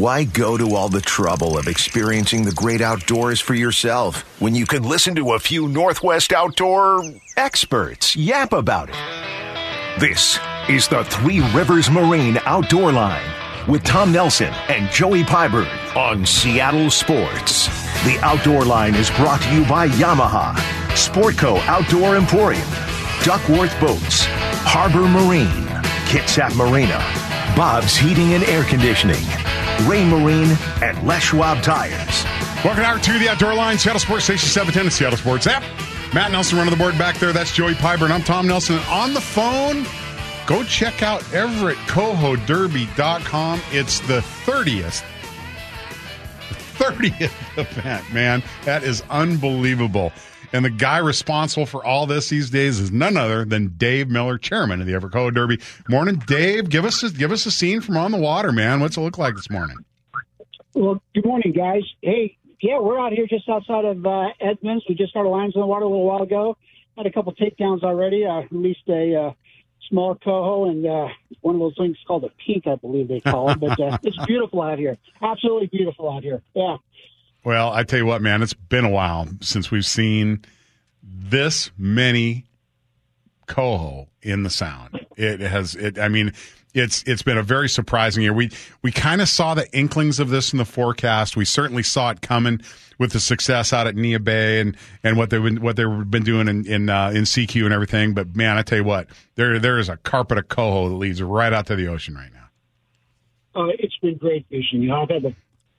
Why go to all the trouble of experiencing the great outdoors for yourself when you can listen to a few Northwest outdoor experts yap about it? This is the Three Rivers Marine Outdoor Line with Tom Nelson and Joey Pyburn on Seattle Sports. The Outdoor Line is brought to you by Yamaha, Sportco Outdoor Emporium, Duckworth Boats, Harbor Marine, Kitsap Marina, Bob's Heating and Air Conditioning, Ray Marine, and Les Schwab Tires. Welcome out to the Outdoor Line, Seattle Sports Station 710 and Seattle Sports app. Matt Nelson running the board back there. That's Joey Pyburn. I'm Tom Nelson. On the phone, go check out EverettCohoDerby.com. It's the 30th. 30th event, man. That is unbelievable. And the guy responsible for all this these days is none other than Dave Miller, chairman of the Everett Derby. Morning, Dave. Give us a, give us a scene from on the water, man. What's it look like this morning? Well, good morning, guys. Hey, yeah, we're out here just outside of uh, Edmonds. We just started lines in the water a little while ago. Had a couple takedowns already. I released a uh, small coho and uh, one of those things called a pink, I believe they call it. But uh, it's beautiful out here. Absolutely beautiful out here. Yeah. Well, I tell you what, man, it's been a while since we've seen this many coho in the sound. It has it I mean, it's it's been a very surprising year. We we kind of saw the inklings of this in the forecast. We certainly saw it coming with the success out at Neah Bay and, and what they've been what they've been doing in in, uh, in Sekiu and everything. But man, I tell you what, there there is a carpet of coho that leads right out to the ocean right now. Uh, it's been great fishing. You know, I've had the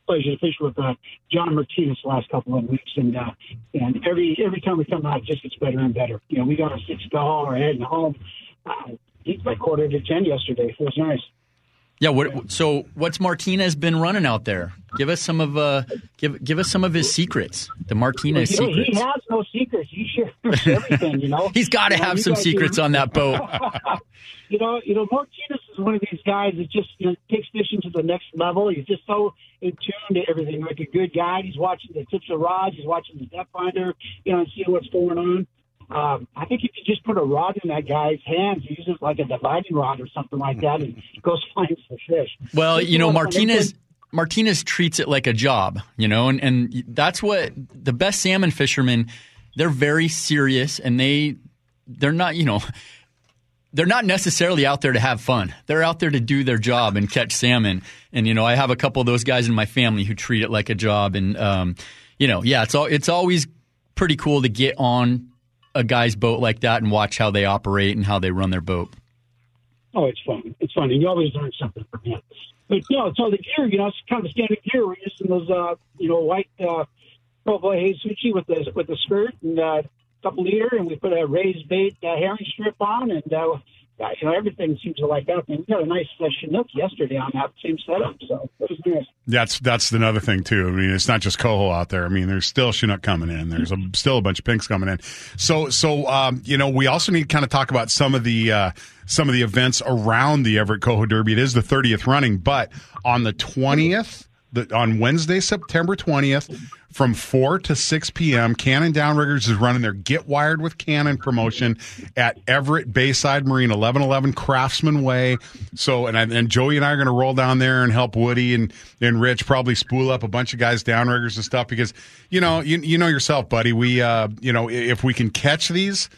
pleasure to fish with uh, John Martinez the last couple of weeks, and uh, and every every time we come out, it just gets better and better. You know, we got a six we're heading home. Uh, he's by quarter to ten yesterday. Was nice. Yeah. What? So, what's Martinez been running out there? Give us some of uh, give give us some of his secrets. The Martinez know, secrets. He has no secrets. He shares everything. You know, He's got to You know, have some secrets do- on that boat. you know, you know, Martinez is one of these guys that just you know, takes fishing to the next level. He's just so in tune to everything, like a good guide. He's watching the tips of rods. He's watching the depth finder, you know, and seeing what's going on. Um, I think if you just put a rod in that guy's hands, he uses like a dividing rod or something like that, and goes finds the fish. Well, you know, Well, Martinez Martinez treats it like a job, you know, and, and that's what the best salmon fishermen, they're very serious and they they're not, you know, they're not necessarily out there to have fun. They're out there to do their job and catch salmon. And you know, I have a couple of those guys in my family who treat it like a job and um, you know, yeah, it's all it's always pretty cool to get on a guy's boat like that and watch how they operate and how they run their boat. Oh, it's fun. It's fun, and you always learn something from him. But know, so the gear, you know, it's kind of standard gear. We're using those, uh, you know, white uh, Provo Heisuchi with the with the skirt and uh, couple liter, and we put a raised bait uh, herring strip on, and uh, you know, everything seems to like that. And we got a nice Chinook yesterday on that same setup, so it was nice. That's that's another thing too. I mean, it's not just coho out there. I mean, there's still Chinook coming in. There's a, still a bunch of pinks coming in. So so um, you know, we also need to kind of talk about some of the uh, some of the events around the Everett Coho Derby. It is the 30th running, but on the 20th, the, on Wednesday, September 20th, from 4 to 6 p.m., Cannon Downriggers is running their Get Wired with Cannon promotion at Everett Bayside Marine, 1111 Craftsman Way. So, and, I, and Joey and I are going to roll down there and help Woody and, and Rich probably spool up a bunch of guys downriggers and stuff because, you know, you, you know yourself, buddy. We, uh, you know, if we can catch these,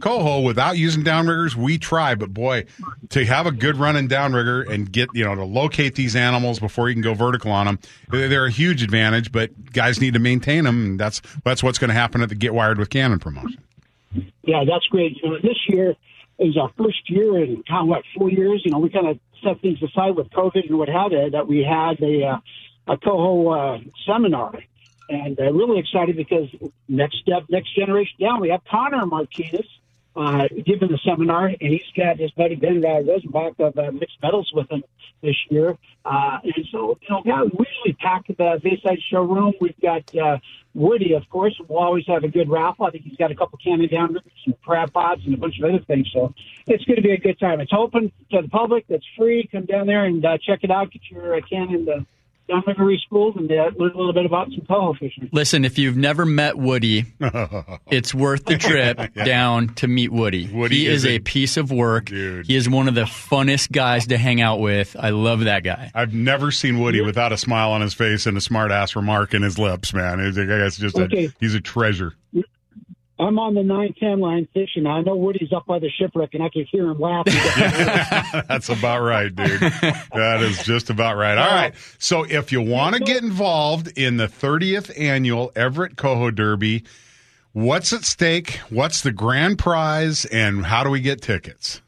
coho without using downriggers we try but boy to have a good running downrigger and get you know to locate these animals before you can go vertical on them they're they're a huge advantage but guys need to maintain them and that's that's what's going to happen at the get wired with cannon promotion Yeah, that's great. You know, this year is our first year in kind of what four years. You know, we kind of set things aside with COVID and what have you that we had a uh, a coho uh, seminar, and uh, really excited because next step, next generation down, we have Connor Martinez uh, giving the seminar, and he's got his buddy Ben uh, Rosenbach of uh, mixed medals with him this year. Uh, and so, you know, yeah, we usually pack the Bayside showroom. We've got uh, Woody, of course. We'll always have a good raffle. I think he's got a couple cannon down some crab pots and a bunch of other things. So it's going to be a good time. It's open to the public. It's free. Come down there and uh, check it out. Get your uh, cannon uh, seminary schools and they learn a little bit about some coho fishing. Listen, if you've never met Woody, it's worth the trip down to meet Woody. Woody he is is a- a piece of work. Dude. He is one of the funnest guys to hang out with. I love that guy. I've never seen Woody without a smile on his face and a smart ass remark in his lips, man. It's, it's just a, he's a treasure. I'm on the 910 line fishing. I know Woody's up by the shipwreck and I can hear him laughing. That's about right, dude. That is just about right. All right. So if you want to get involved in the 30th annual Everett Coho Derby, what's at stake? What's the grand prize? And how do we get tickets?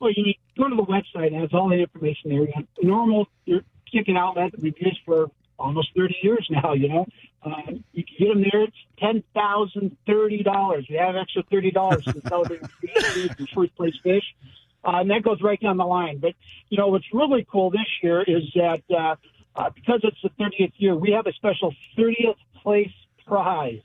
well, you go to the website. It has all the information there. You have normal your ticket outlet that we've used for almost 30 years now, you know. Uh, you can get them there. It's ten thousand thirty dollars. We have extra thirty dollars to celebrate the first place fish, uh, and that goes right down the line. But you know what's really cool this year is that uh, uh, because it's the 30th year, we have a special 30th place prize.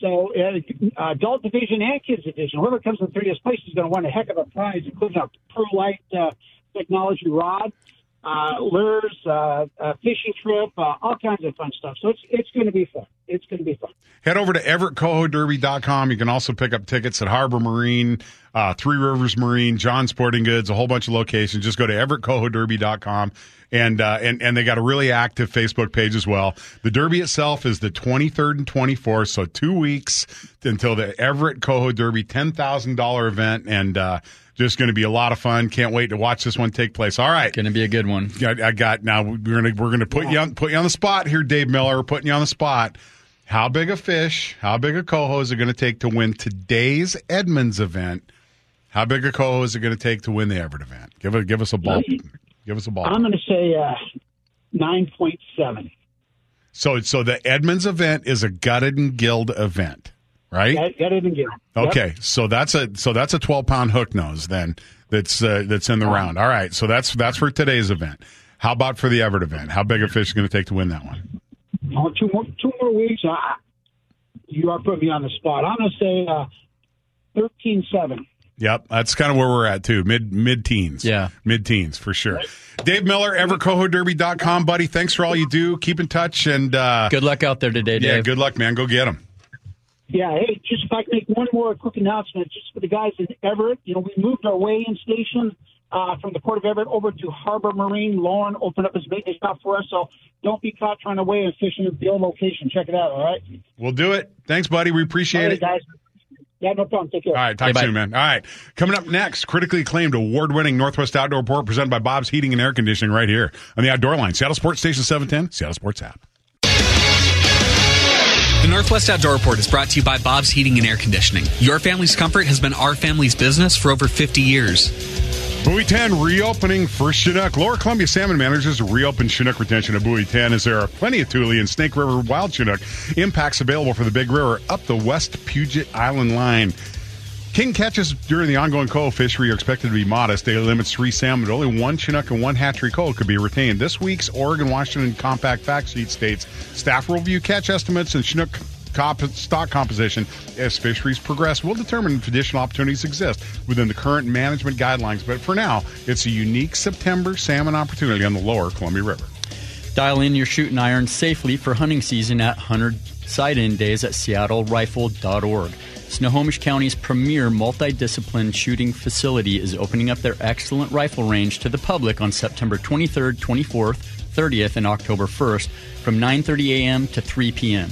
So uh, adult division and kids division, whoever comes in 30th place is going to win a heck of a prize, including a Pro Light uh, technology rod, uh, lures, uh, a fishing trip, uh, all kinds of fun stuff. So it's it's going to be fun. It's going to be fun. Head over to everettcohoderby.com. You can also pick up tickets at Harbor Marine, uh, Three Rivers Marine, John Sporting Goods, a whole bunch of locations. Just go to everettcohoderby.com. And, uh, and, and they got a really active Facebook page as well. The Derby itself is the 23rd and 24th, so two weeks until the Everett Coho Derby $10,000 event. And, uh, just going to be a lot of fun. Can't wait to watch this one take place. All right. Going to be a good one. I, I got now. We're gonna we're gonna put you on put you on the spot here, Dave Miller. We're putting you on the spot. How big a fish? How big a coho is it going to take to win today's Edmonds event? How big a coho is it going to take to win the Everett event? Give it give us a ball. Give us a ball. I'm going to say uh, 9.7. So so the Edmonds event is a gutted and gilled event, right? Got, got it again. Yep. Okay, so that's a so that's a twelve pound hook nose then that's uh, that's in the round. All right, so that's that's for today's event. How about for the Everett event? How big a fish is going to take to win that one? Oh, two more two more weeks. Uh, you are putting me on the spot. I'm going to say uh, 13.7. Yep, that's kind of where we're at too. Mid mid teens. Yeah. Mid teens for sure. Dave Miller, evercohoderby.com, buddy. Thanks for all you do. Keep in touch and uh Good luck out there today, yeah, Dave. good luck, man. Go get them. Yeah, hey, just if I can make one more quick announcement, just for the guys in Everett, you know, we moved our weigh-in station uh, from the Port of Everett over to Harbor Marine. Lauren opened up his maintenance shop for us, so don't be caught trying to weigh in fish in the old location. Check it out, all right? We'll do it. Thanks, buddy. We appreciate All right, it. guys. Yeah, no problem. Take care. All right, talk Okay, bye. soon, man. All right. Coming up next, critically acclaimed award winning Northwest Outdoor Report presented by Bob's Heating and Air Conditioning right here on the Outdoor Line. Seattle Sports Station 710, Seattle Sports app. The Northwest Outdoor Report is brought to you by Bob's Heating and Air Conditioning. Your family's comfort has been our family's business for over 50 years. Buoy 10 reopening for Chinook. Lower Columbia Salmon managers reopen Chinook retention at Buoy 10 as there are plenty of tule and Snake River wild Chinook impacts available for the Big River up the West Puget Island line. King catches during the ongoing coho fishery are expected to be modest. Daily limits three salmon, but only one Chinook and one hatchery coho could be retained. This week's Oregon Washington compact fact sheet states staff will review catch estimates and Chinook comp- stock composition as fisheries progress. We'll determine if additional opportunities exist within the current management guidelines. But for now, it's a unique September salmon opportunity on the lower Columbia River. Dial in your shooting iron safely for hunting season at Hunter Sight-In Days at SeattleRifle.org. Snohomish County's premier multidiscipline shooting facility is opening up their excellent rifle range to the public on September 23rd, 24th, 30th, and October 1st from 9:30 a.m. to 3 p.m.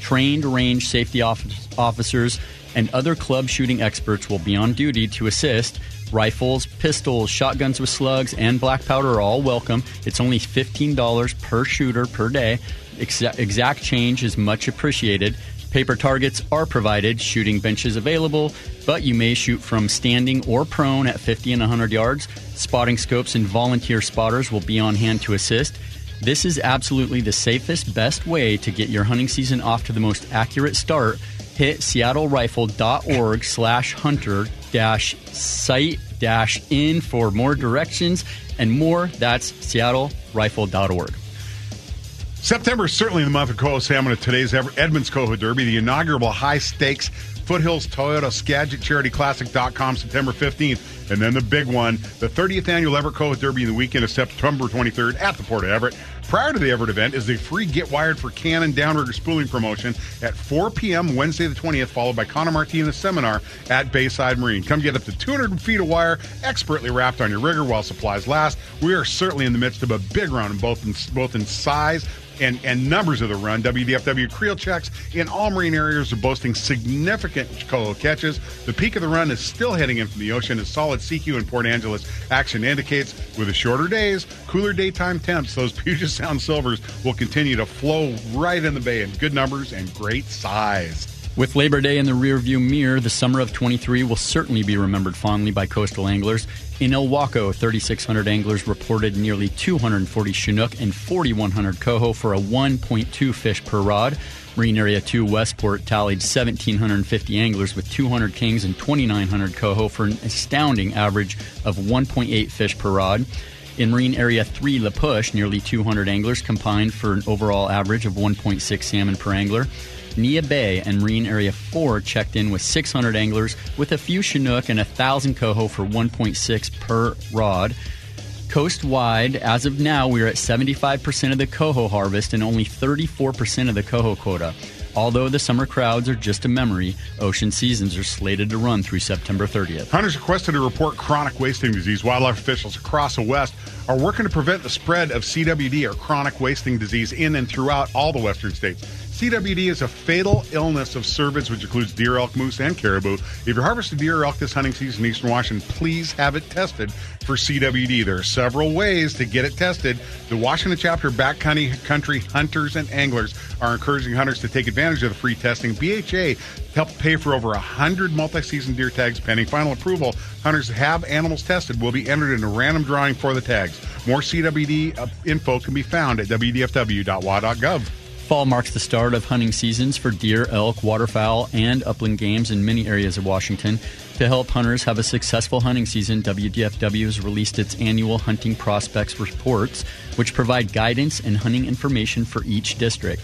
Trained range safety officers and other club shooting experts will be on duty to assist. Rifles, pistols, shotguns with slugs, and black powder are all welcome. It's only $15 per shooter per day. Exa- exact change is much appreciated. Paper targets are provided, shooting benches available, but you may shoot from standing or prone at 50 and 100 yards. Spotting scopes and volunteer spotters will be on hand to assist. This is absolutely the safest, best way to get your hunting season off to the most accurate start. Hit seattlerifle.org slash hunter dash sight dash in for more directions and more. That's seattlerifle.org. September is certainly the month of coho salmon at today's Edmonds Coho Derby, the inaugural high stakes Foothills Toyota Skagit Charity Classic.com September 15th. And then the big one, the 30th annual Everett Coho Derby in the weekend of September 23rd at the Port of Everett. Prior to the Everett event is the free Get Wired for Cannon Downrigger Spooling promotion at 4 p.m. Wednesday the 20th, followed by Connor Martinez seminar at Bayside Marine. Come get up to 200 feet of wire expertly wrapped on your rigger while supplies last. We are certainly in the midst of a big run, both in, both in size and, and numbers of the run. WDFW Creel checks in all marine areas are boasting significant coho catches. The peak of the run is still heading in from the ocean as solid Sekiu in Port Angeles action indicates. With the shorter days, cooler daytime temps, those Puget Sound silvers will continue to flow right in the bay in good numbers and great size. With Labor Day in the rearview mirror, the summer of 23 will certainly be remembered fondly by coastal anglers. In Ilwaco, 3,600 anglers reported nearly 240 Chinook and 4,100 coho for a 1.2 fish per rod. Marine Area 2 Westport tallied 1,750 anglers with 200 kings and 2,900 coho for an astounding average of 1.8 fish per rod. In Marine Area 3 La Push, nearly 200 anglers combined for an overall average of 1.6 salmon per angler. Neah Bay and Marine Area 4 checked in with 600 anglers with a few Chinook and 1,000 coho for 1.6 per rod. Coast wide, as of now, we are at 75% of the coho harvest and only 34% of the coho quota. Although the summer crowds are just a memory, ocean seasons are slated to run through September 30th. Hunters requested to report chronic wasting disease. Wildlife officials across the West are working to prevent the spread of CWD or chronic wasting disease in and throughout all the western states. CWD is a fatal illness of cervids, which includes deer, elk, moose, and caribou. If you're harvesting deer or elk this hunting season in eastern Washington, please have it tested for CWD. There are several ways to get it tested. The Washington chapter Backcountry Hunters and Anglers are encouraging hunters to take advantage of the free testing. BHA helped pay for over 100 multi-season deer tags pending final approval. Hunters that have animals tested will be entered in a random drawing for the tags. More CWD uh, info can be found at wdfw.wa.gov. Fall marks the start of hunting seasons for deer, elk, waterfowl, and upland games in many areas of Washington. To help hunters have a successful hunting season, WDFW has released its annual Hunting Prospects Reports, which provide guidance and hunting information for each district.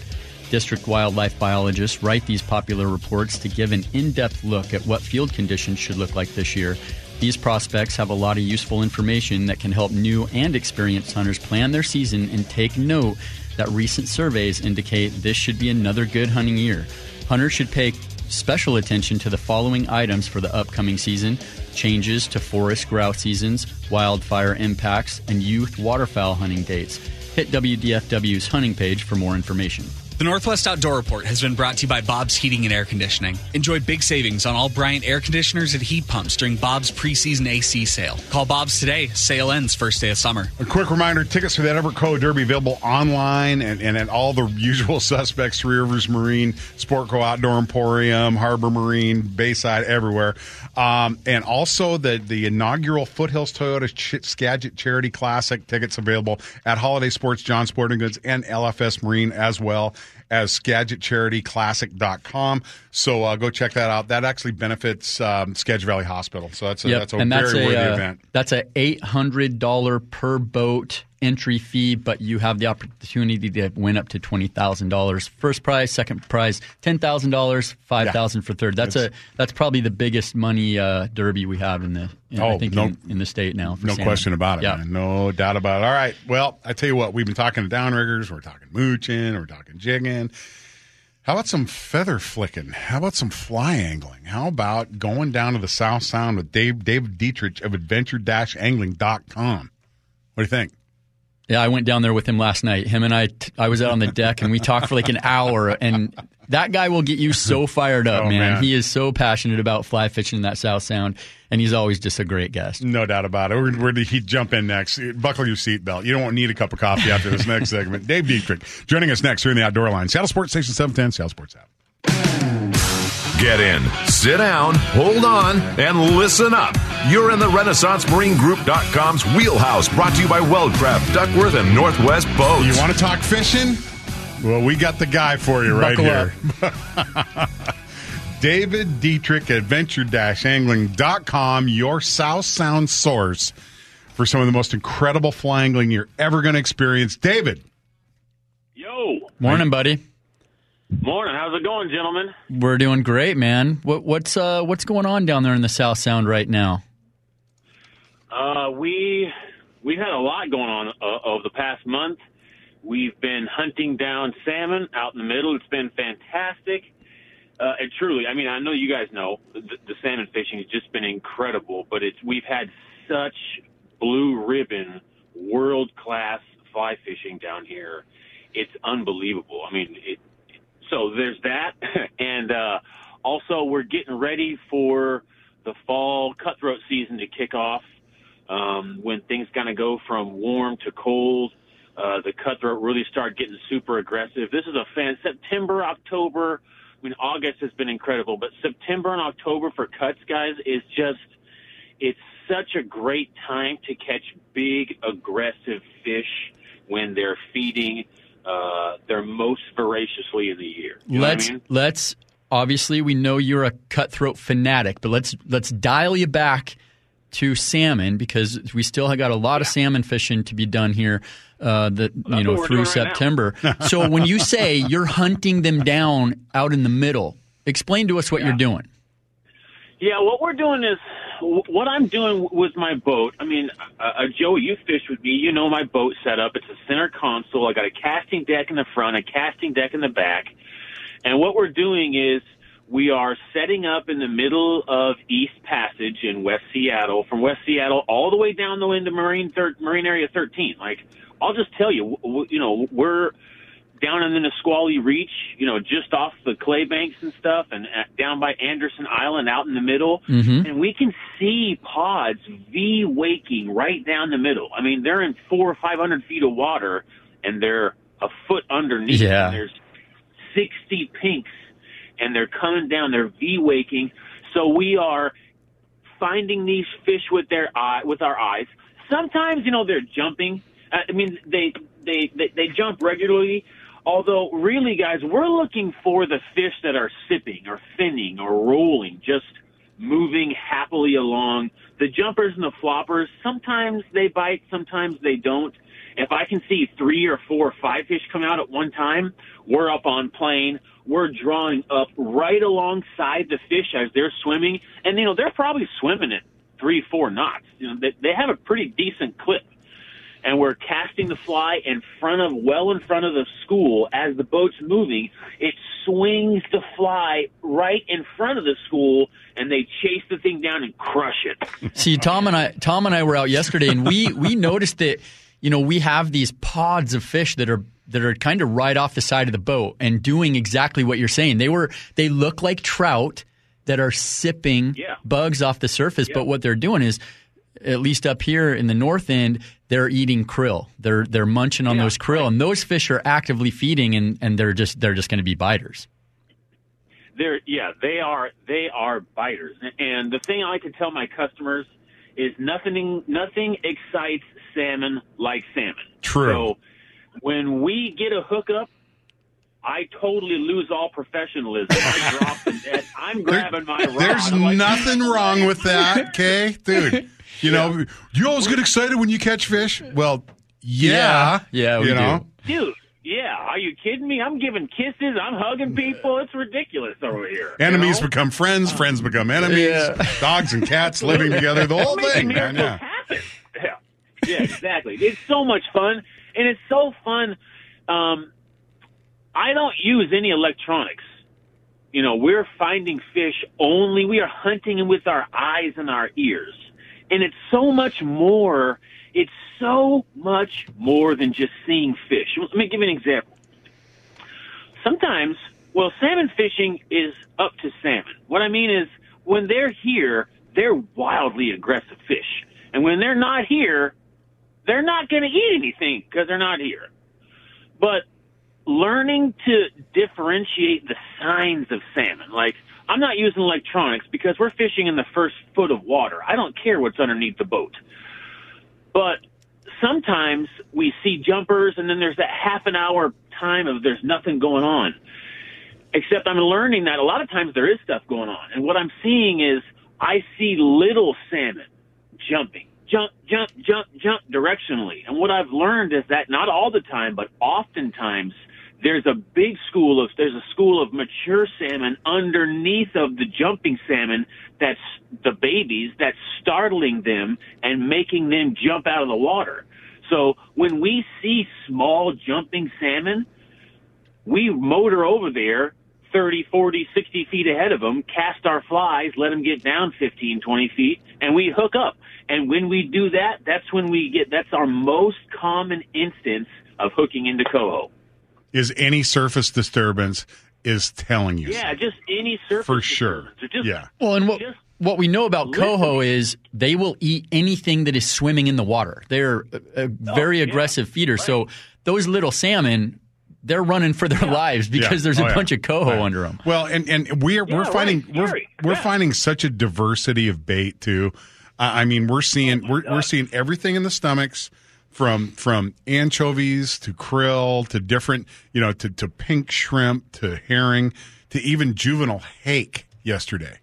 District wildlife biologists write these popular reports to give an in depth look at what field conditions should look like this year. These prospects have a lot of useful information that can help new and experienced hunters plan their season and take note that recent surveys indicate this should be another good hunting year. Hunters should pay special attention to the following items for the upcoming season changes to forest grouse seasons, wildfire impacts, and youth waterfowl hunting dates. Hit WDFW's hunting page for more information. The Northwest Outdoor Report has been brought to you by Bob's Heating and Air Conditioning. Enjoy big savings on all Bryant air conditioners and heat pumps during Bob's preseason AC sale. Call Bob's today. Sale ends first day of summer. A quick reminder tickets for that Everco Derby available online and, and at all the usual suspects Three Rivers Marine, Sportco Outdoor Emporium, Harbor Marine, Bayside, everywhere. Um, and also the, the inaugural Foothills Toyota Ch- Skagit Charity Classic tickets available at Holiday Sports, John Sporting Goods, and LFS Marine as well as SkagitCharityClassic.com. So uh, go check that out. That actually benefits um, Skagit Valley Hospital. So that's a, Yep, that's a and very that's a worthy uh, event. that's a eight hundred dollar per boat entry fee, but you have the opportunity to win up to twenty thousand dollars. First prize, second prize, ten thousand dollars, five thousand for third. That's a that's probably the biggest money uh, derby we have in the in, I Oh, think no- in, in the state now. No salmon. question about it, Yeah. man. No doubt about it. All right. Well, I tell you what, we've been talking to downriggers, we're talking mooching, we're talking jigging. How about some feather flicking? How about some fly angling? How about going down to the South Sound with Dave David Dietrich of adventure-angling.com? What do you think? Yeah, I went down there with him last night. Him and I, t- I was out on the deck and we talked for like an hour. And that guy will get you so oh, fired up, Oh, man. man. He is so passionate about fly fishing in that South Sound, and he's always just a great guest. No doubt about it. Where, where did he jump in next? Buckle your seatbelt. You don't need a cup of coffee after this next segment. Dave Dietrich joining us next here in the Outdoor Line. Seattle Sports Station 710, Seattle Sports app. Get in, sit down, hold on, and listen up. You're in the RenaissanceMarineGroup.com's wheelhouse, brought to you by Weldcraft, Duckworth, and Northwest Boats. You want to talk fishing? Well, we got the guy for you right Buckle here. David Dietrich, adventure-angling.com, your South Sound source for some of the most incredible fly angling you're ever going to experience. David, Yo, Morning, buddy. Morning. How's it going, gentlemen? We're doing great, man. What, what's uh, what's going on down there in the South Sound right now? Uh, we we've had a lot going on uh, over the past month. We've been hunting down salmon out in the middle. It's been fantastic. Uh, and truly, I mean, I know you guys know the, the salmon fishing has just been incredible, but it's we've had such blue ribbon, world class fly fishing down here. It's unbelievable. I mean, it, so there's that, and uh, also we're getting ready for the fall cutthroat season to kick off. Um, when things kind of go from warm to cold, uh, the cutthroat really start getting super aggressive. This is a fan September, October. I mean, August has been incredible, but September and October for cuts, guys, is just it's such a great time to catch big, aggressive fish when they're feeding uh, their most voraciously in the year. You let's I mean? let's obviously we know you're a cutthroat fanatic, but let's let's dial you back to salmon because we still have got a lot of salmon fishing to be done here. Uh, that you know through right September. so when you say you're hunting them down out in the middle, explain to us what Yeah. you're doing. Yeah, what we're doing is what I'm doing with my boat. I mean, uh, uh, Joe, you fish with me. You know my boat setup. It's a center console. I got a casting deck in the front, a casting deck in the back, and what we're doing is we are setting up in the middle of East Passage in West Seattle, from West Seattle all the way down the into Marine thir- Marine Area 13. Like, I'll just tell you, you know, we're down in the Nisqually Reach, you know, just off the clay banks and stuff, and at, down by Anderson Island, out in the middle, and we can see pods V waking right down the middle. I mean, they're in four or five hundred feet of water, and they're a foot underneath. Yeah. And there's sixty pinks, and they're coming down. They're V waking. So we are finding these fish with their eye with our eyes. Sometimes, you know, they're jumping. Uh, I mean, they they they, they jump regularly. Although, really, guys, we're looking for the fish that are sipping or finning or rolling, just moving happily along. The jumpers and the floppers, sometimes they bite, sometimes they don't. If I can see three or four or five fish come out at one time, we're up on plane. We're drawing up right alongside the fish as they're swimming. And, you know, they're probably swimming at three, four knots. You know, they, they have a pretty decent clip and we're casting the fly in front of, well in front of the school as the boat's moving. It swings the fly right in front of the school, and they chase the thing down and crush it. See, Tom and I, Tom and I were out yesterday, and we we noticed that you know we have these pods of fish that are that are kind of right off the side of the boat and doing exactly what you're saying. They were they look like trout that are sipping Yeah. bugs off the surface, but what they're doing is. At least up here in the north end, they're eating krill. They're they're munching on Yeah, those krill, and those fish are actively feeding, and, and they're just they're just going to be biters. They're yeah, they are they are biters. And the thing I like to tell my customers is nothing nothing excites salmon like salmon. True. So when we get a hookup, I totally lose all professionalism. I drop the net. I'm grabbing my rod. There's I'm like, nothing wrong with that, okay, dude. You know, you always get excited when you catch fish. Well, yeah, Yeah, we you know. do. dude. Yeah, are you kidding me? I'm giving kisses. I'm hugging people. It's ridiculous over here. you Enemies know? become friends, friends become enemies. Yeah. Dogs and cats living together, the whole thing, man. miracles Yeah. happen. Yeah, yeah, exactly. it's so much fun, and it's so fun. Um, I don't use any electronics. You know, we're finding fish only. We are hunting with our eyes and our ears, and it's so much more. It's so much more than just seeing fish. Let me give you an example. Sometimes, well, salmon fishing is up to salmon. What I mean is, when they're here, they're wildly aggressive fish. And when they're not here, they're not going to eat anything because they're not here. But learning to differentiate the signs of salmon, like I'm not using electronics because we're fishing in the first foot of water. I don't care what's underneath the boat. But sometimes we see jumpers and then there's that half an hour time of there's nothing going on. Except I'm learning that a lot of times there is stuff going on. And what I'm seeing is I see little salmon jumping, jump, jump, jump, jump directionally. And what I've learned is that not all the time, but oftentimes there's a big school of there's a school of mature salmon underneath of the jumping salmon that's the babies that's startling them and making them jump out of the water. So when we see small jumping salmon, we motor over there 30, 40, 60 feet ahead of them, cast our flies, let them get down 15, 20 feet, and we hook up. And when we do that, that's when we get, that's our most common instance of hooking into coho. Is any surface disturbance is telling you. Yeah, just any surface. For sure. Just, yeah. Well, and what, just what we know about listen. coho is they will eat anything that is swimming in the water. They're a, a oh, very yeah. aggressive feeder. So those little salmon, they're running for their lives because Yeah. there's a Oh, yeah. bunch of coho Right. under them. Well, and and we're Yeah, we're right. finding we're we're Yeah. finding such a diversity of bait too. I I mean, we're seeing oh, we're we're seeing everything in the stomachs from from anchovies to krill to different you know to to pink shrimp to herring to even juvenile hake yesterday.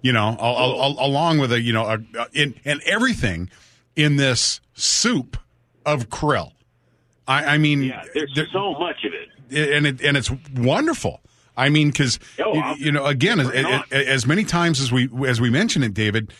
You know, al- al- al- along with a you know a, a, in, and everything in this soup of krill. I, I mean, yeah, there's there- so much of it. and it, and it's wonderful. I mean, because Oh, you, you know, again, as, Bring as many times as we as we mentioned it, David,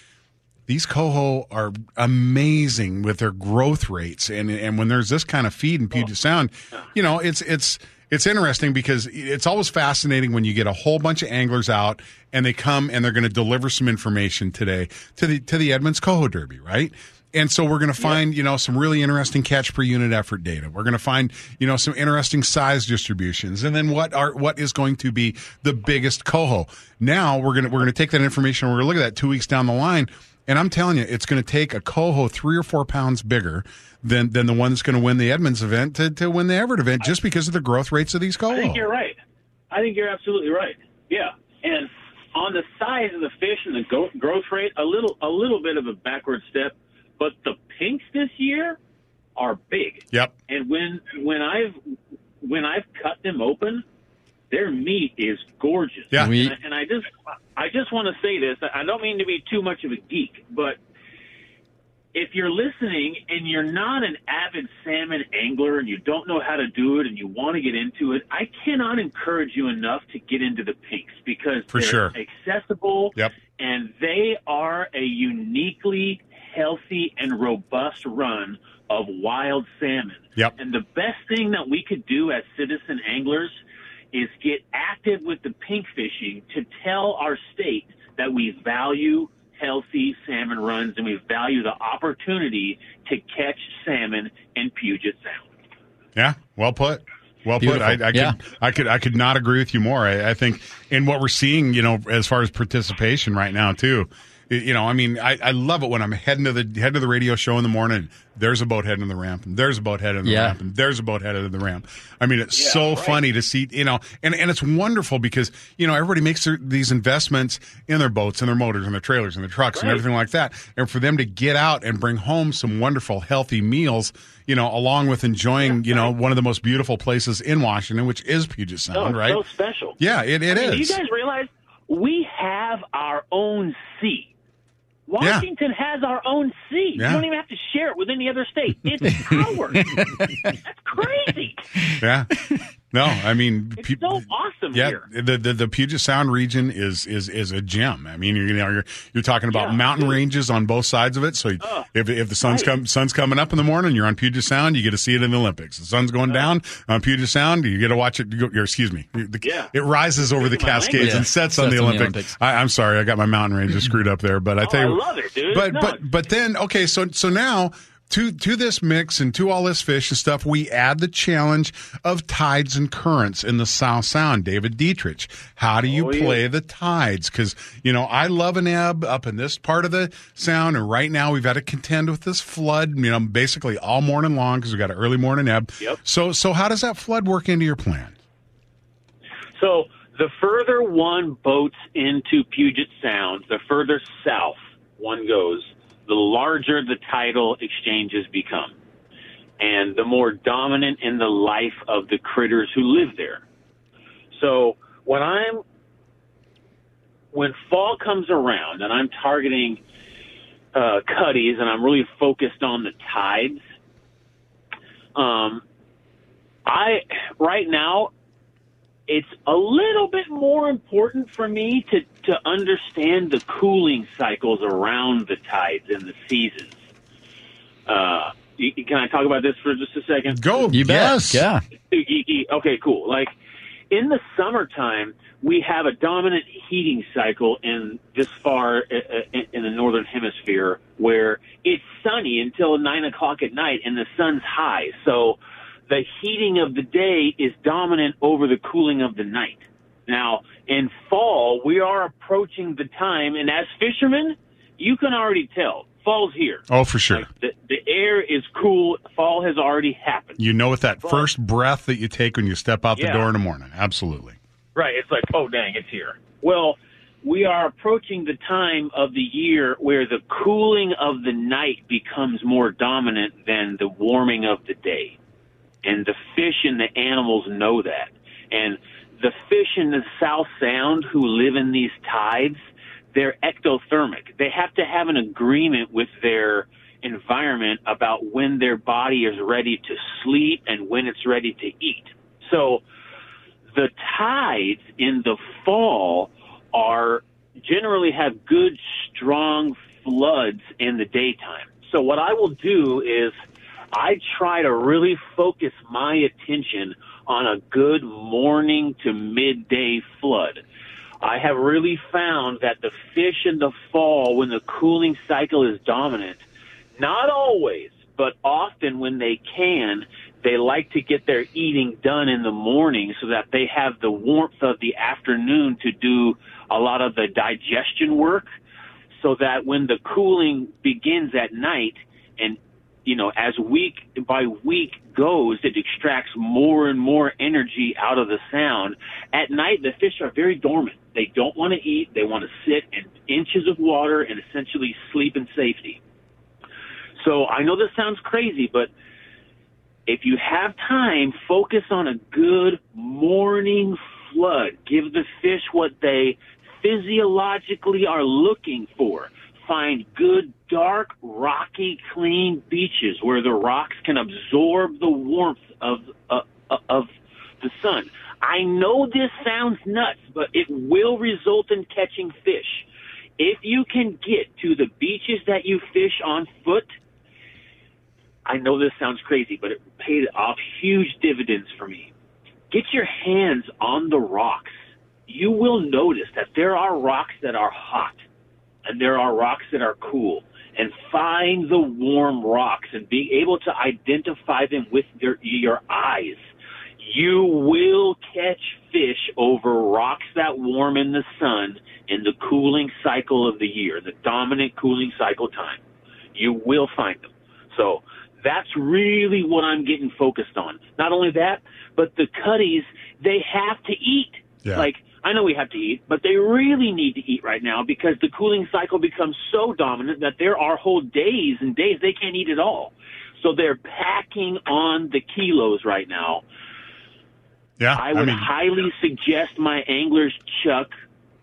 these coho are amazing with their growth rates, and and when there's this kind of feed in Puget Sound, you know, it's it's it's interesting because it's always fascinating when you get a whole bunch of anglers out and they come and they're going to deliver some information today to the to the Edmonds Coho Derby, right? And so we're going to find, you know, some really interesting catch per unit effort data. We're going to find, you know, some interesting size distributions, and then what are what is going to be the biggest coho. Now we're gonna we're gonna take that information. We're going to look at that two weeks down the line, and I'm telling you, it's going to take a coho three or four pounds bigger than than the one that's going to win the Edmonds event to, to win the Everett event, just because of the growth rates of these coho. I think you're right. I think you're absolutely right. Yeah, and on the size of the fish and the go- growth rate, a little a little bit of a backward step, but the pinks this year are big. Yep. And when when I've when I've cut them open, their meat is gorgeous. Yeah. And I, and I just I just want to say this. I don't mean to be too much of a geek, but if you're listening and you're not an avid salmon angler and you don't know how to do it and you want to get into it, I cannot encourage you enough to get into the pinks because For they're sure. accessible Yep. and they are a uniquely healthy and robust run of wild salmon. Yep. And the best thing that we could do as citizen anglers is get active with the pink fishing to tell our state that we value healthy salmon runs and we value the opportunity to catch salmon in Puget Sound. Yeah, well put. Well put. Beautiful. I, I could, Yeah. I could, I could not agree with you more. I, I think in what we're seeing, you know, as far as participation right now too. Y- You know, I mean, I, I love it when I'm heading to the heading to the radio show in the morning. There's a boat heading to the ramp, and there's a boat heading to the Yeah. ramp, and there's a boat headed to the ramp. I mean, it's Yeah, so right. funny to see, you know, and, and it's wonderful because you know everybody makes their, these investments in their boats and their motors and their trailers and their trucks and everything like that, and for them to get out and bring home some wonderful, healthy meals, you know, along with enjoying, you know, one of the most beautiful places in Washington, which is Puget So, Sound, right? so special. Yeah, it, it I mean, is. Do you guys realize we have our own sea? Washington has our own sea. Yeah. You don't even have to share it with any other state. It's ours. That's crazy. yeah. No, I mean, It's peop- so awesome yeah, here. the, the the Puget Sound region is is is a gem. I mean, you're you know, you're you're talking about Yeah. mountain ranges on both sides of it. So if if the sun's right. come sun's coming up in the morning, you're on Puget Sound, you get to see it in the Olympics. The sun's going down on Puget Sound, you get to watch it. You go, or excuse me, the, Yeah. it rises over the Cascades language. and Yeah. sets on the Sets on the Olympics. Olympics. I, I'm sorry, I got my mountain ranges screwed up there, but I Oh, tell you, I love it, dude. But No, but but then okay, so so now to to this mix and to all this fish and stuff, we add the challenge of tides and currents in the South Sound. David Dietrich, how do you Oh, yeah. play the tides? Because you know I love an ebb up in this part of the sound, and right now we've had to contend with this flood. You know, basically all morning long because we got an early morning ebb. Yep. So so how does that flood work into your plan? So the further one boats into Puget Sound, the further south one goes, the larger the tidal exchanges become, and the more dominant in the life of the critters who live there. So when I'm when fall comes around and I'm targeting uh, cutties and I'm really focused on the tides, um, I right now it's a little bit more important for me to to understand the cooling cycles around the tides and the seasons. Uh, can I talk about this for just a second? Go. You bet. Yes. Yeah. Okay, cool. Like in the summertime, we have a dominant heating cycle in this far uh, uh, in the northern hemisphere where it's sunny until nine o'clock at night and the sun's high. So the heating of the day is dominant over the cooling of the night. Now, in fall, we are approaching the time, and as fishermen, you can already tell fall's here. Oh, for sure. Like the, the air is cool. Fall has already happened. You know, with that first breath that you take when you step out the Yeah. door in the morning. Absolutely. Right. It's like, oh, dang, it's here. Well, we are approaching the time of the year where the cooling of the night becomes more dominant than the warming of the day. And the fish and the animals know that. And the fish in the South Sound who live in these tides, they're ectothermic. They have to have an agreement with their environment about when their body is ready to sleep and when it's ready to eat. So, the tides in the fall are generally have good strong floods in the daytime. So what I will do is I try to really focus my attention on a good morning to midday flood. I have really found that the fish in the fall when the cooling cycle is dominant, not always, but often when they can, they like to get their eating done in the morning so that they have the warmth of the afternoon to do a lot of the digestion work so that when the cooling begins at night and you know as week by week goes it extracts more and more energy out of the sound at night the fish are very dormant they don't want to eat they want to sit in inches of water and essentially sleep in safety so I know this sounds crazy, but if you have time, focus on a good morning flood. Give the fish what they physiologically are looking for. Find good, dark, rocky, clean beaches where the rocks can absorb the warmth of uh, of the sun. I know this sounds nuts, but it will result in catching fish. If you can get to the beaches that you fish on foot, I know this sounds crazy, but it paid off huge dividends for me. Get your hands on the rocks. You will notice that there are rocks that are hot there are rocks that are cool. And find the warm rocks and be able to identify them with your, your eyes. You will catch fish over rocks that warm in the sun in the cooling cycle of the year, the dominant cooling cycle time. You will find them. So that's really what I'm getting focused on. Not only that, but the cutties, they have to eat. Yeah. Like, I know we have to eat, but they really need to eat right now because the cooling cycle becomes so dominant that there are whole days and days they can't eat at all. So they're packing on the kilos right now. Yeah. I would mean, highly suggest my anglers chuck,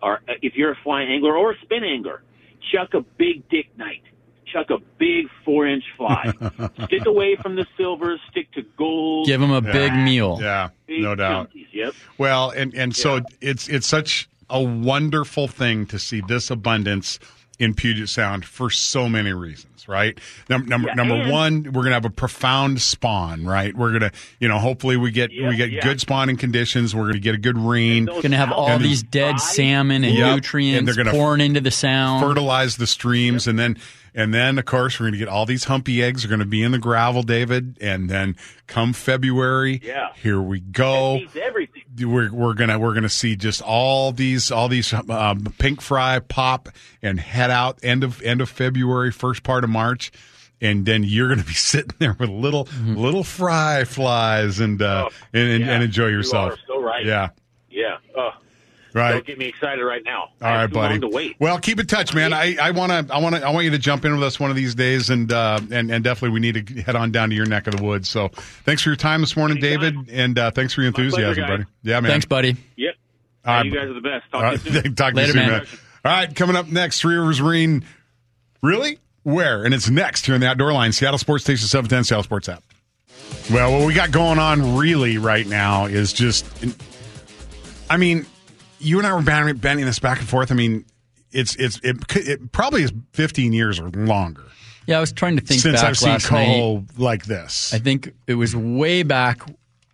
or uh, if you're a fly angler or a spin angler, chuck a big Dick Nite. Chuck a big four inch fly. stick away from the silvers. Stick to gold. Give them a big meal. yeah, big no doubt. junkies. Yep. Well, and and so it's it's such a wonderful thing to see this abundance in Puget Sound for so many reasons, right? Number number, Yeah, number one, we're gonna have a profound spawn, right? We're gonna, you know, hopefully we get Yeah, we get yeah. good spawning conditions. We're gonna get a good rain. Those Going to have all these dead fries, salmon and Yep. And nutrients they're gonna pouring into the sound. fertilize the streams and then and then of course we're going to get all these humpy eggs are going to be in the gravel david and then come february Yeah. here we go everything. we're we're gonna we're gonna see just all these all these um, pink fry pop and head out end of end of February, first part of March, and then you're gonna be sitting there with little little fry flies and uh, Oh, and, and, yeah. and enjoy You yourself. are so right. Yeah, Yeah. Oh, right. don't get me excited right now. All I have right, too buddy. long to wait. Well, keep in touch, man. I, I want to I want to I want you to jump in with us one of these days, and uh, and and definitely we need to head on down to your neck of the woods. So, thanks for your time this morning, Anytime. David, and uh, thanks for your enthusiasm, guys. buddy. Yeah, man. Thanks, buddy. Yep. All right, you guys are the best. Talk All to you soon. talk to Later, you soon, man. man. All right, coming up next, Three Rivers Marine. Really? Where? And it's next here in the Outdoor Line, Seattle Sports Station 710, Seattle Sports app. Well, what we got going on really right now is just, I mean, you and I were banning, banning this back and forth. I mean, it's it's it, it probably is 15 years or longer Yeah, I was trying to think since back I've seen last night. coho like this. I think it was way back.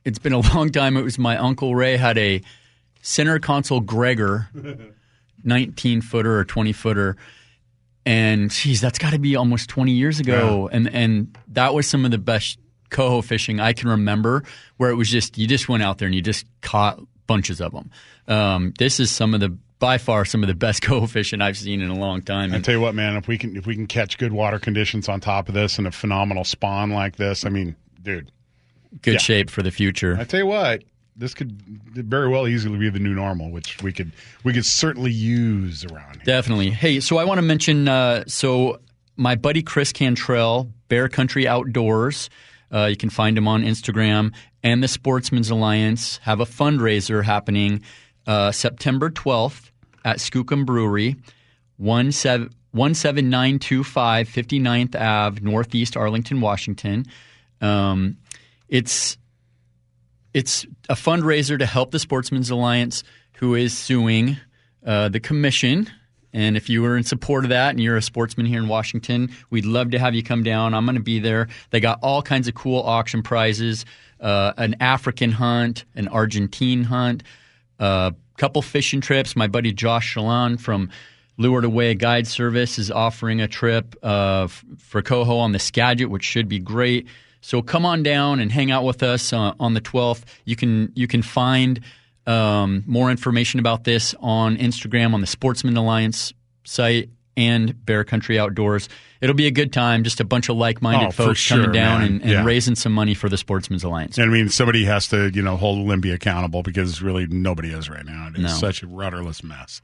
It's been a long time. It was my uncle Ray had a center console Gregor, 19 footer or 20 footer. And geez, that's got to be almost 20 years ago. And and that was some of the best coho fishing I can remember, where it was just you just went out there and you just caught bunches of them. Um, this is some of the by far some of the best coefficient I've seen in a long time. I tell you what, man, if we can if we can catch good water conditions on top of this and a phenomenal spawn like this, I mean, dude, good yeah. shape for the future. I tell you what, this could very well easily be the new normal, which we could we could certainly use around here. Definitely. Hey, so I want to mention uh, so my buddy Chris Cantrell, Bear Country Outdoors. Uh, you can find him on Instagram and the Sportsman's Alliance have a fundraiser happening uh, September 12th at Skookum Brewery, 17- 17925 59th Ave, Northeast Arlington, Washington. Um, it's it's a fundraiser to help the Sportsman's Alliance, who is suing uh, the commission. And if you were in support of that and you're a sportsman here in Washington, we'd love to have you come down. I'm going to be there. They got all kinds of cool auction prizes uh, an African hunt, an Argentine hunt, a couple fishing trips. My buddy Josh Shalon from Lured Away Guide Service is offering a trip uh, for coho on the Skagit, which should be great. So come on down and hang out with us uh, on the 12th. You can you can find um, more information about this on Instagram on the Sportsman Alliance site and Bear Country Outdoors. It'll be a good time. Just a bunch of like-minded Oh, folks sure, coming down man. and, and Yeah. raising some money for the Sportsman's Alliance. And I mean, somebody has to, you know, hold Olympia accountable because really nobody is right now. It is No. such a rudderless mess.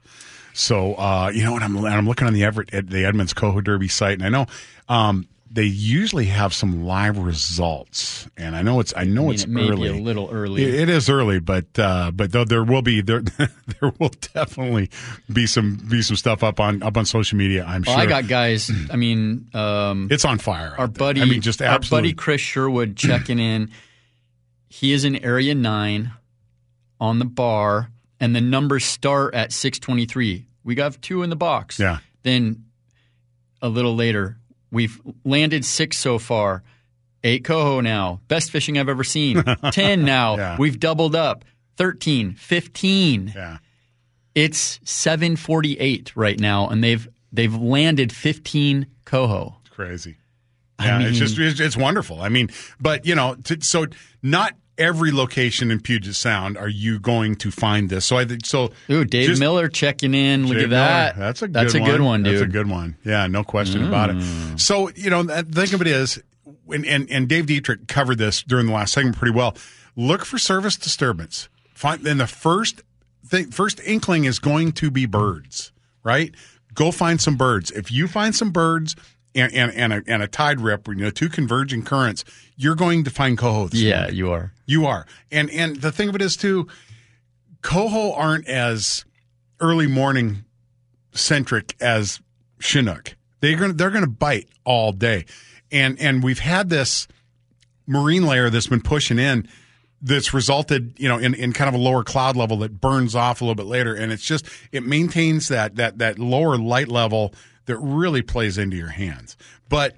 So, uh, you know what? I'm, and I'm looking on the Everett, at the Edmonds Coho Derby site, and I know um, they usually have some live results. And I know it's, I know I mean, it's it may early. be a little early. It- it is early, but uh, but though there will be there there will definitely be some be some stuff up on up on social media. I'm Well, sure. I got guys. I mean, um, it's on fire. our buddy, I mean, just absolutely. our buddy Chris Sherwood checking in. He is in Area Nine on the bar, and the numbers start at six twenty three. We got two in the box. Yeah. Then a little later, we've landed six so far. Eight coho now. Best fishing I've ever seen. Ten now. Yeah. We've doubled up. 13, 15. yeah. It's 748 right now, and they've they've landed 15 coho. It's crazy. I Yeah, it's just it's, it's wonderful. I mean, but you know, to, so not every location in Puget Sound are you going to find this. So I think so. Ooh, Dave just- Miller checking in. Look Dave at that. Miller, That's a good That's a one. good one, dude. Mm. That's a good one. Yeah, no question about it. So you know, the thing of it is, and, and and Dave Dietrich covered this during the last segment pretty well. Look for service disturbance. Find and the first thing, first inkling is going to be birds. Right? Go find some birds. If you find some birds. And, and, and, a, and a tide rip, you know, two converging currents, you're going to find coho. Yeah, morning. you are. You are. And and the thing of it is too, coho aren't as early morning centric as Chinook. They're gonna they're gonna bite all day. And and we've had this marine layer that's been pushing in that's resulted, you know, in, in kind of a lower cloud level that burns off a little bit later. And it's just it maintains that that that lower light level that really plays into your hands. But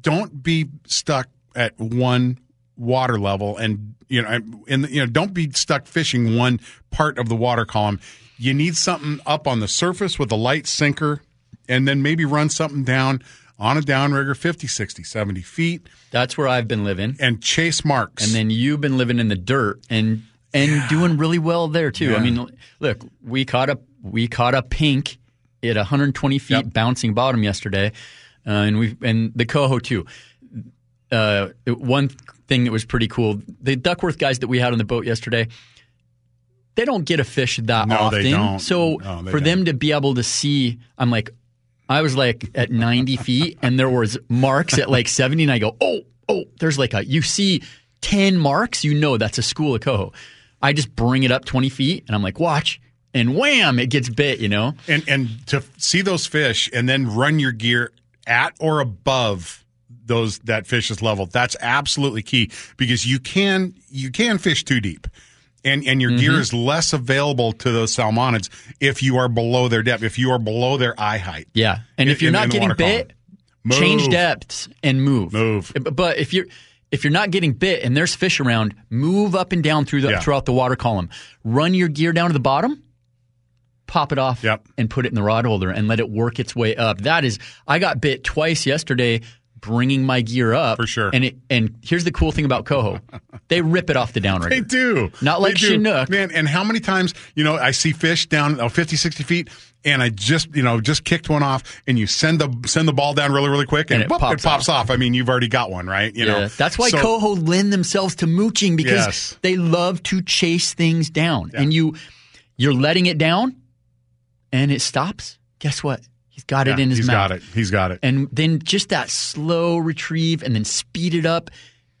don't be stuck at one water level and you know and you know don't be stuck fishing one part of the water column you need something up on the surface with a light sinker and then maybe run something down on a downrigger 50 60 70 feet That's where I've been living. and chase marks And then you've been living in the dirt and and doing really well there too. Yeah. I mean, look, we caught a we caught a pink at 120 feet Yep. bouncing bottom yesterday, uh, and we and the coho too. Uh, one thing that was pretty cool, the Duckworth guys that we had on the boat yesterday, they don't get a fish that No, often. don't. So No, for them to be able to see, I'm like, I was like at 90 feet, and there was marks at like 70, and I go, oh, oh, there's like a you see 10 marks, you know that's a school of coho. I just bring it up 20 feet, and I'm like, watch, and wham, it gets bit, you know. and and to see those fish and then run your gear at or above those that fish's level. That's absolutely key because you can you can fish too deep. And, and your Mm-hmm. gear is less available to those salmonids if you are below their depth, if you are below their eye height. Yeah, and In- if you're in- not in getting water column. bit, change depths and move. Move. But if you're if you're not getting bit and there's fish around, move up and down through the Yeah. throughout the water column. Run your gear down to the bottom, pop it off, Yep. and put it in the rod holder and let it work its way up. That is, I got bit twice yesterday. Bringing my gear up For sure. and it and here's the cool thing about coho, they rip it off the downrigger. They do. Not like do. Chinook. Man, and how many times, you know, I see fish down oh, 50, 60 feet and I just, you know, just kicked one off and you send the send the ball down really, really quick and, And it whoop, pops it pops off. I mean, you've already got one, right? You know, Yeah, that's why So- coho lend themselves to mooching because Yes. they love to chase things down, and you you're letting it down, and it stops. Guess what? He's got it Yeah, in his he's mouth. got it. He's got it. And then just that slow retrieve, and then speed it up.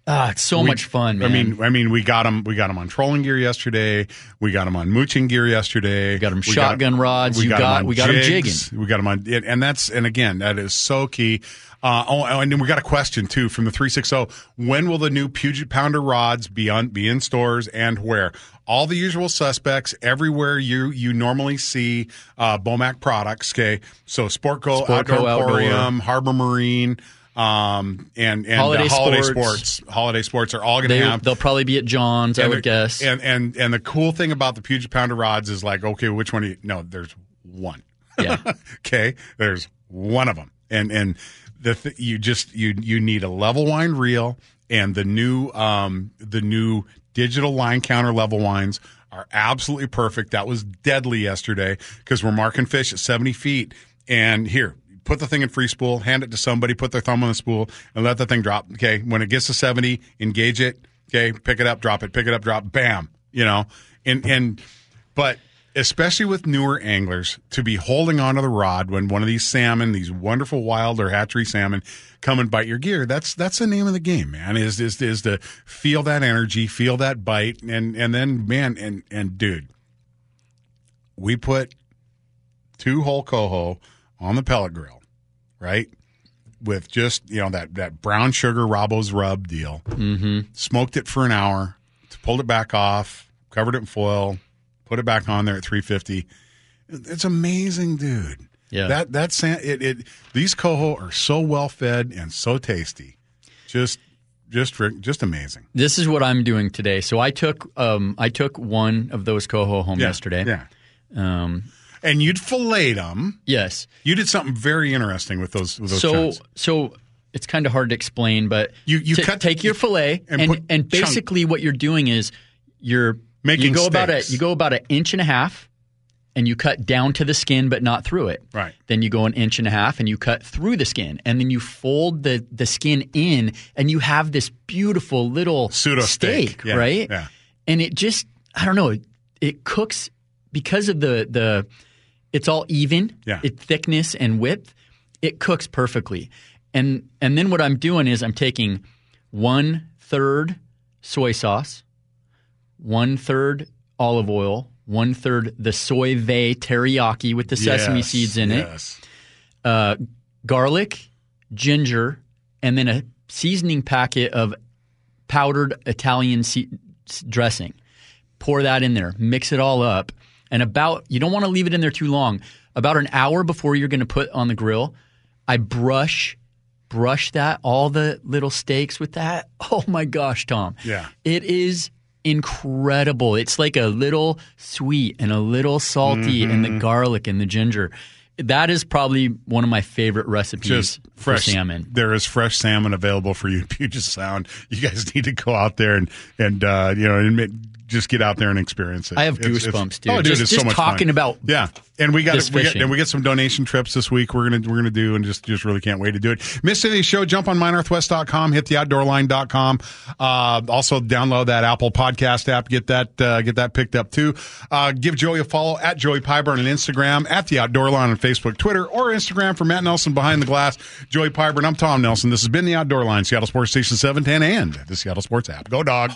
Ah, it's so We- much fun, man. I mean, I mean, we got them. We got him on trolling gear yesterday. We got them on mooching gear yesterday. We got them shotgun rods. You got- we got him jigging. We got them on, and that's and again, that is so key. Uh, oh, and then we got a question too from the three six zero. When will the new Puget Pounder rods be on be in stores and where? All the usual suspects everywhere you you normally see uh, Bomac products. Okay, so Sportco, Sportco Outdoor Outdoor. Emporium, Harbor Marine. Um and and Holiday holiday Sports. sports, holiday sports are all going to they, have they'll probably be at John's, I would guess. And and and the cool thing about the Puget Pounder rods is like, okay, which one? Do you, no, there's one. Yeah. okay, there's one of them, and and the th- you just you you need a level wind reel, and the new um the new digital line counter level winds are absolutely perfect. That was deadly yesterday because we're marking fish at 70 feet, and here. Put the thing in free spool, hand it to somebody, put their thumb on the spool, and let the thing drop. Okay, when it gets to seventy, engage it. Okay, pick it up, drop it, pick it up, drop, bam. You know, and and but especially with newer anglers to be holding onto the rod when one of these salmon, these wonderful wild or hatchery salmon, come and bite your gear. That's that's the name of the game, man. Is is is to feel that energy, feel that bite, and and then man and and dude, we put two whole coho on the pellet grill, right? With just you know that that brown sugar Robbo's rub deal. Mm-hmm. Smoked it for an hour, pulled it back off, covered it in foil, put it back on there at 350. It's amazing, dude. Yeah. That that it, it these coho are so well fed and so tasty. Just just just amazing. this is what I'm doing today. So I took um I took one of those coho home Yeah, yesterday. Yeah. Um, And you'd fillet them. yes. You did something very interesting with those with those so chunks. so it's kind of hard to explain, but You- you ta- cut- take your fillet and and and, chunk- basically what you're doing is you're Making you go about a you go about an inch and a half and you cut down to the skin but not through it. Right. Then you go an inch and a half and you cut through the skin and then you fold the the skin in and you have this beautiful little Pseudo steak. Yeah, right? yeah. And it just I don't know, it, it cooks because of the the it's all even, Yeah. it thickness and width, it cooks perfectly. And and then what I'm doing is I'm taking one third soy sauce, one third olive oil, one third the Soy Vay teriyaki with the sesame Yes, seeds in it, uh, garlic, ginger, and then a seasoning packet of powdered Italian se- dressing. Pour that in there, mix it all up, and about you don't want to leave it in there too long. About an hour before you're going to put on the grill, I brush brush that all the little steaks with that. Oh my gosh, Tom! Yeah. it is incredible. It's like a little sweet and a little salty, and Mm-hmm. the garlic and the ginger. That is probably one of my favorite recipes just for fresh salmon. There is fresh salmon available for you in Puget Sound. You guys need to go out there and and uh, you know admit, just get out there and experience it. I have It's- it's- goosebumps, dude. Oh, dude, Just- it's just so much talking fun. about yeah. And we got we got and we get some donation trips this week. We're gonna we're gonna do and just just really can't wait to do it. Miss any show. Jump on mynorthwest.com. Hit the outdoorline.com. Uh, also download that Apple Podcast app. Get that uh, get that picked up too. Uh, give Joey a follow at Joey Pyburn on Instagram, at the Outdoor Line on Facebook, Twitter, or Instagram for Matt Nelson behind the glass. Joey Pyburn. I'm Tom Nelson. This has been the Outdoor Line, Seattle Sports Station 710 and the Seattle Sports app. Go dog.